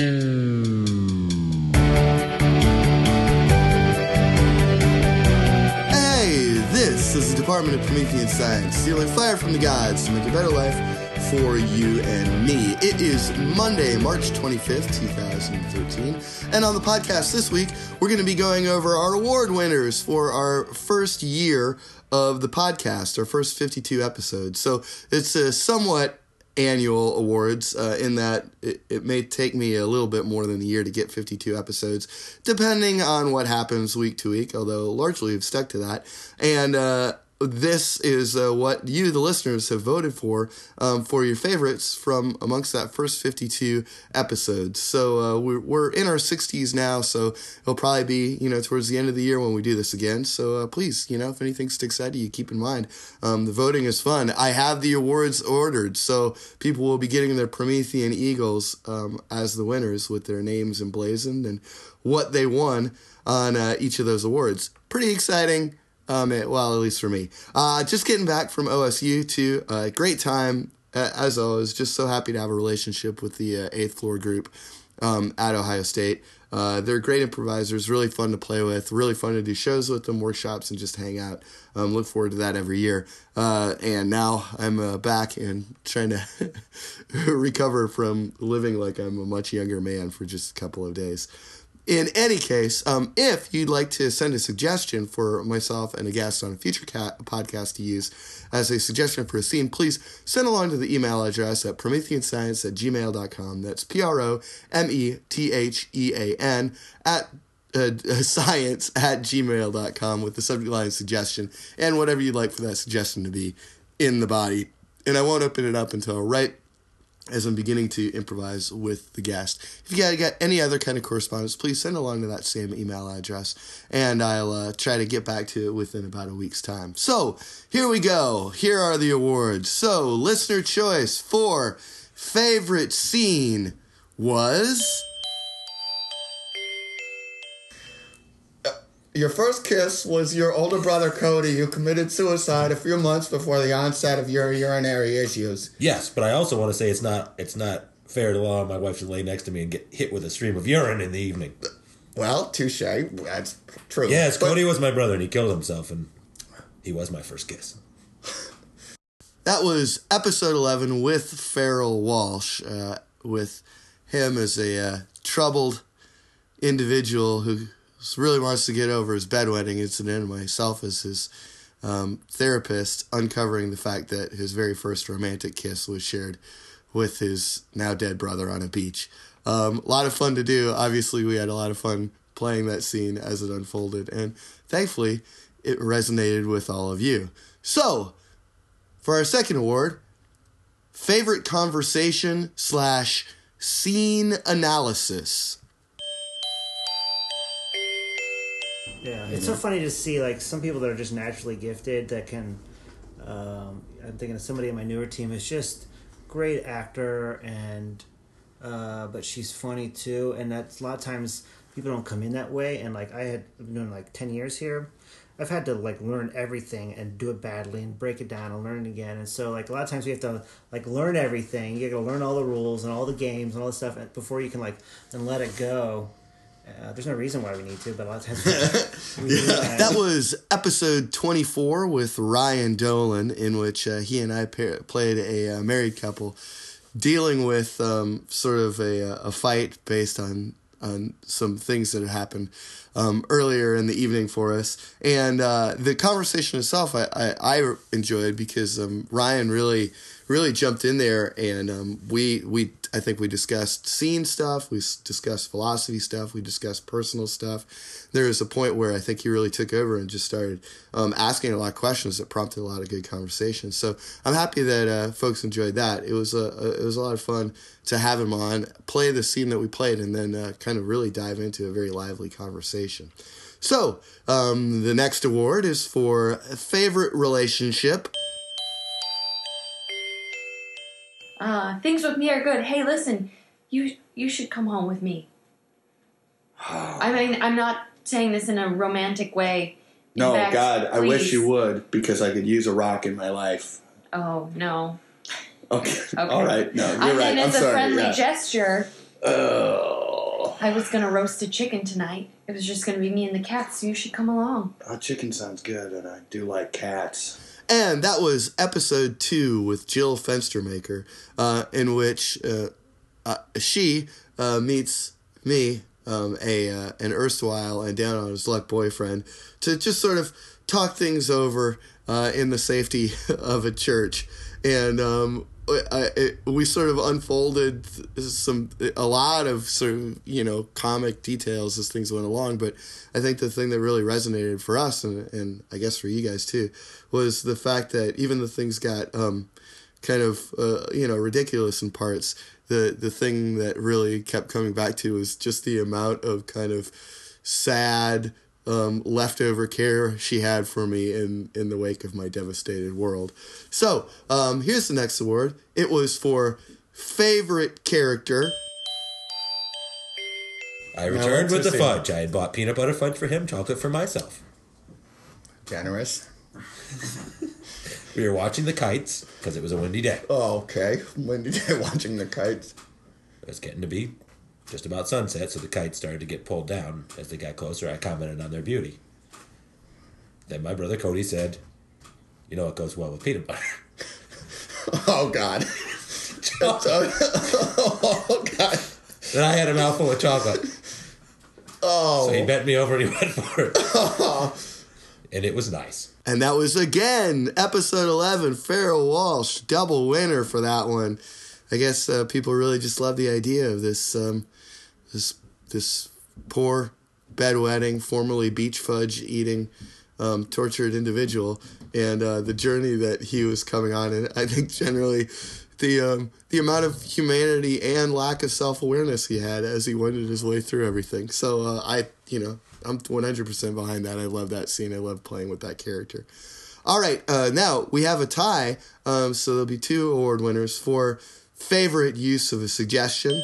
Hey, this is the Department of Promethean Science, stealing fire from the gods to make a better life for you and me. It is Monday, March 25th, 2013. And on the podcast this week, we're going to be going over our award winners for our first year of the podcast, our first 52 episodes. So it's a somewhat annual awards uh, in that it, it may take me a little bit more than a year to get 52 episodes depending on what happens week to week although largely i've stuck to that. And uh, this is uh, what you, the listeners, have voted for um, for your favorites from amongst that first 52 episodes. So uh, we're, we're in our 60s now, so it'll probably be, you know, towards the end of the year when we do this again. So uh, please, you know, if anything sticks out to you, keep in mind um, the voting is fun. I have the awards ordered, so people will be getting their Promethean Eagles um, as the winners with their names emblazoned and what they won on uh, each of those awards. Pretty exciting. Um, it, well, at least for me. Uh, just getting back from OSU too. Uh, great time uh, as always. Just so happy to have a relationship with the uh, eighth floor group um, at Ohio State. Uh, they're great improvisers, really fun to play with, really fun to do shows with them, workshops, and just hang out. Um, look forward to that every year. Uh, and now I'm back and trying to recover from living like I'm a much younger man for just a couple of days. In any case, um, if you'd like to send a suggestion for myself and a guest on a future podcast to use as a suggestion for a scene, please send along to the email address at prometheanscience at gmail.com. That's P R O M E T H E A N at uh, science at gmail.com with the subject line suggestion and whatever you'd like for that suggestion to be in the body. And I won't open it up until right as I'm beginning to improvise with the guest. If you got, any other kind of correspondence, please send along to that same email address, and I'll uh, try to get back to it within about a week's time. So here we go. Here are the awards. So listener choice for favorite scene was. Your first kiss was your older brother Cody, who committed suicide a few months before the onset of your urinary issues. Yes, but I also want to say it's not it's not fair to allow my wife to lay next to me and get hit with a stream of urine in the evening. Well, touche. That's true. Yes, But Cody was my brother and he killed himself and he was my first kiss. That was episode 11 with Farrell Walsh, uh, with him as a uh, troubled individual who really wants to get over his bedwetting incident, and myself as his um, therapist, uncovering the fact that his very first romantic kiss was shared with his now dead brother on a beach. Um, a lot of fun to do. Obviously, we had a lot of fun playing that scene as it unfolded, and thankfully, it resonated with all of you. So, for our second award, favorite conversation slash scene analysis. Yeah, it's so funny to see like some people that are just naturally gifted that can. Um, I'm thinking of somebody on my newer team is just great actor and, uh, but she's funny too, and that's a lot of times people don't come in that way. And like I had been doing like ten years here, I've had to like learn everything and do it badly and break it down and learn it again. And so like a lot of times we have to like learn everything. You got to learn all the rules and all the games and all the stuff before you can like and let it go. Uh, there's no reason why we need to, but a lot of times we, we do that. That was episode 24 with Ryan Dolan, in which uh, he and I pa- played a uh, married couple dealing with um, sort of a, a fight based on on some things that had happened um, earlier in the evening for us. And uh, the conversation itself, I, I, I enjoyed because um, Ryan really really jumped in there, and um, we we I think we discussed scene stuff, we discussed philosophy stuff, we discussed personal stuff. There was a point where I think he really took over and just started um, asking a lot of questions that prompted a lot of good conversations. So I'm happy that uh, folks enjoyed that. It was a, a it was a lot of fun to have him on, play the scene that we played, and then uh, kind of really dive into a very lively conversation. So um, the next award is for favorite relationship. Uh, things with me are good. Hey, listen, you you should come home with me. I mean, I'm not saying this in a romantic way. In No, fact, God, I wish you would because I could use a rock in my life. Oh no. Okay, Okay. all right. No, you're I right. meant I'm as a sorry. friendly yeah. gesture. Oh, I was gonna roast a chicken tonight. It was just gonna be me and the cats, so you should come along. oh, chicken sounds good, and I do like cats. And that was episode two with Jill Fenstermaker, uh, in which uh, uh, she uh, meets me, um, a uh, an erstwhile and down on his luck boyfriend, to just sort of talk things over uh, in the safety of a church. And um, It, we sort of unfolded some a lot of sort of you know comic details as things went along but i think the thing that really resonated for us and, and i guess for you guys too was the fact that even the things got um, kind of uh, you know ridiculous in parts the the thing that really kept coming back to was just the amount of kind of sad um, leftover care she had for me in, in the wake of my devastated world. So, um, here's the next award. It was for favorite character. I returned with the fudge. I had bought peanut butter fudge for him, chocolate for myself. Generous. We were watching the kites because it was a windy day. Oh, okay. Windy day watching the kites? It was getting to be just about sunset, so the kites started to get pulled down. As they got closer, I commented on their beauty. Then my brother Cody said, You know what goes well with peanut butter? Oh God. oh God. then I had a mouthful of chocolate. Oh. So he bent me over and he went for it. and it was nice. And that was again episode 11, Farrell Walsh, double winner for that one. I guess uh, people really just love the idea of this um, this this poor bedwetting, formerly beach fudge eating, um, tortured individual, and uh, the journey that he was coming on. And I think generally, the um, the amount of humanity and lack of self awareness he had as he wended his way through everything. So uh, I, you know, I'm 100 percent behind that. I love that scene. I love playing with that character. All right, uh, now we have a tie, um, so there'll be two award winners for favorite use of a suggestion.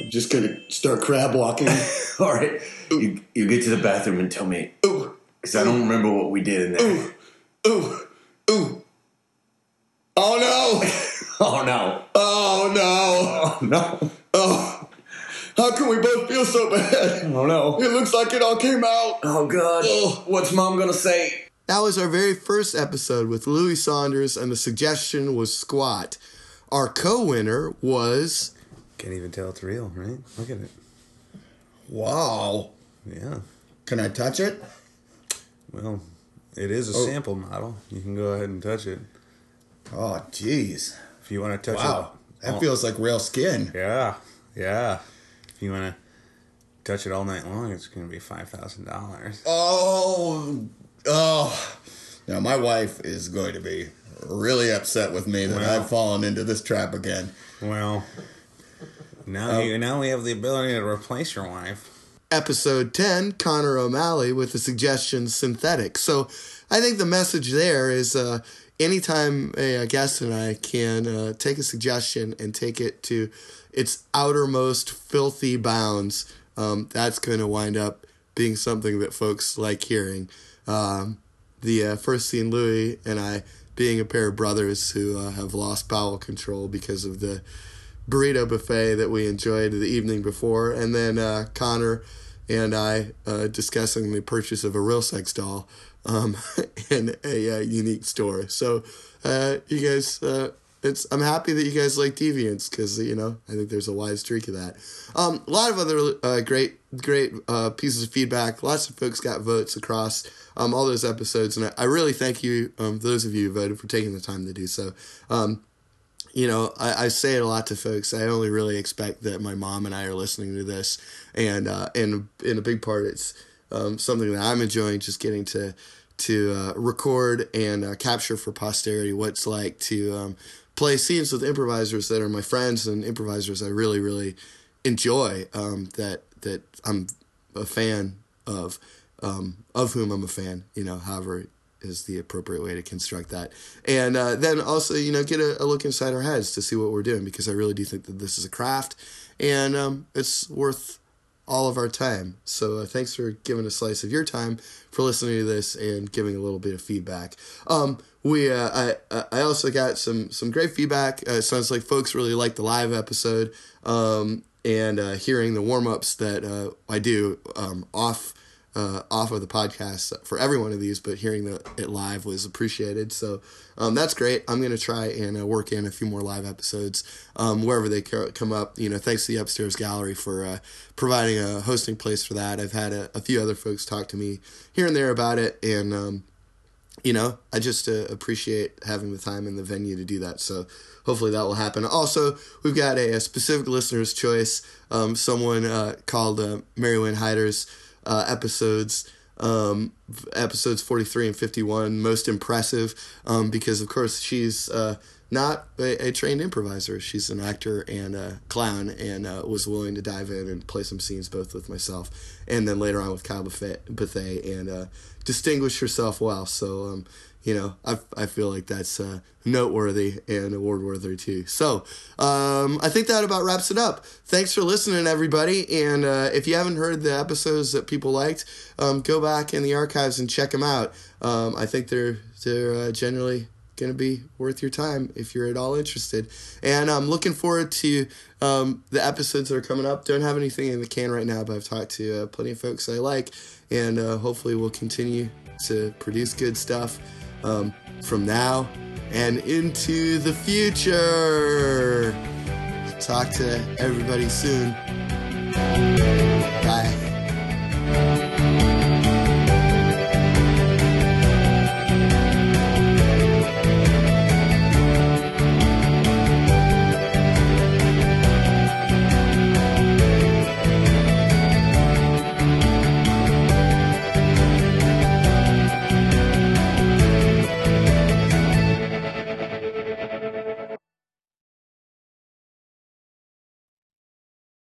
I'm just gonna start crab walking. All right, you you get to the bathroom and tell me, ooh, because I don't remember what we did in there. ooh, ooh. Oh no! Oh no! Oh no! Oh no! Oh, how can we both feel so bad? Oh no! It looks like it all came out. Oh god! Ugh. What's mom gonna say? That was our very first episode with Louis Saunders, and the suggestion was squat. Our co-winner was Can't even tell it's real, right? Look at it. Wow. Yeah. Can I touch it? Well, it is a Oh. sample model. You can go ahead and touch it Oh, jeez. if you want to touch Wow. it. That all- feels like real skin. Yeah, yeah. If you want to touch it all night long, it's going to be five thousand dollars. Oh, oh. Now my wife is going to be really upset with me that Well. I've fallen into this trap again. Well, now you now we have the ability to replace your wife. episode 10, Connor O'Malley, with the suggestion synthetic. So I think the message there is uh, anytime a, a guest and I can uh, take a suggestion and take it to its outermost filthy bounds, um, that's going to wind up being something that folks like hearing. Um, the uh, first scene, Louis and I being a pair of brothers who uh, have lost bowel control because of the burrito buffet that we enjoyed the evening before, and then uh, Connor and I uh, discussing the purchase of a real sex doll um, in a uh, unique store. So, uh, you guys, uh, it's I'm happy that you guys like Deviants because you know I think there's a wide streak of that. Um, a lot of other uh, great great pieces of feedback. Lots of folks got votes across um, all those episodes, and I, I really thank you, um, those of you who voted, for taking the time to do so. You know, I, I say it a lot to folks. I only really expect that my mom and I are listening to this, and uh, and in a big part, it's um, something that I'm enjoying, just getting to to uh, record and uh, capture for posterity what it's like to um, play scenes with improvisers that are my friends and improvisers I really really enjoy. Um, that that I'm a fan of, um, of whom I'm a fan. You know, however is the appropriate way to construct that. And uh, then also, you know, get a, a look inside our heads to see what we're doing because I really do think that this is a craft and um, it's worth all of our time. So uh, thanks for giving a slice of your time for listening to this and giving a little bit of feedback. Um, we uh, I I also got some some great feedback. Uh, it sounds like folks really liked the live episode um, and uh, hearing the warm ups that uh, I do um, off uh, off of the podcast for every one of these, but hearing the, it live was appreciated. So um, that's great. I'm going to try and uh, work in a few more live episodes um, wherever they co- come up. You know, thanks to the Upstairs Gallery for uh, providing a hosting place for that. I've had a, a, few other folks talk to me here and there about it, and um, you know, I just uh, appreciate having the time and the venue to do that. So hopefully that will happen. Also, we've got a, a specific listener's choice. Um, someone uh, called uh, Mary Hiders uh, episodes. Um, episodes 43 and 51 most impressive um, because of course she's uh, not a, a, trained improviser she's an actor and a clown and uh, was willing to dive in and play some scenes both with myself and then later on with Kyle Bethay and uh, distinguish herself well so um, you know, I, I feel like that's uh, noteworthy and award worthy too. So um, I think that about wraps it up. Thanks for listening, everybody. And uh, if you haven't heard the episodes that people liked, um, go back in the archives and check them out. Um, I think they're they're uh, generally going to be worth your time if you're at all interested. And I'm looking forward to um, the episodes that are coming up. Don't have anything in the can right now, but I've talked to uh, plenty of folks I like, and uh, hopefully we'll continue to produce good stuff um, from now and into the future. Talk to everybody soon. Bye.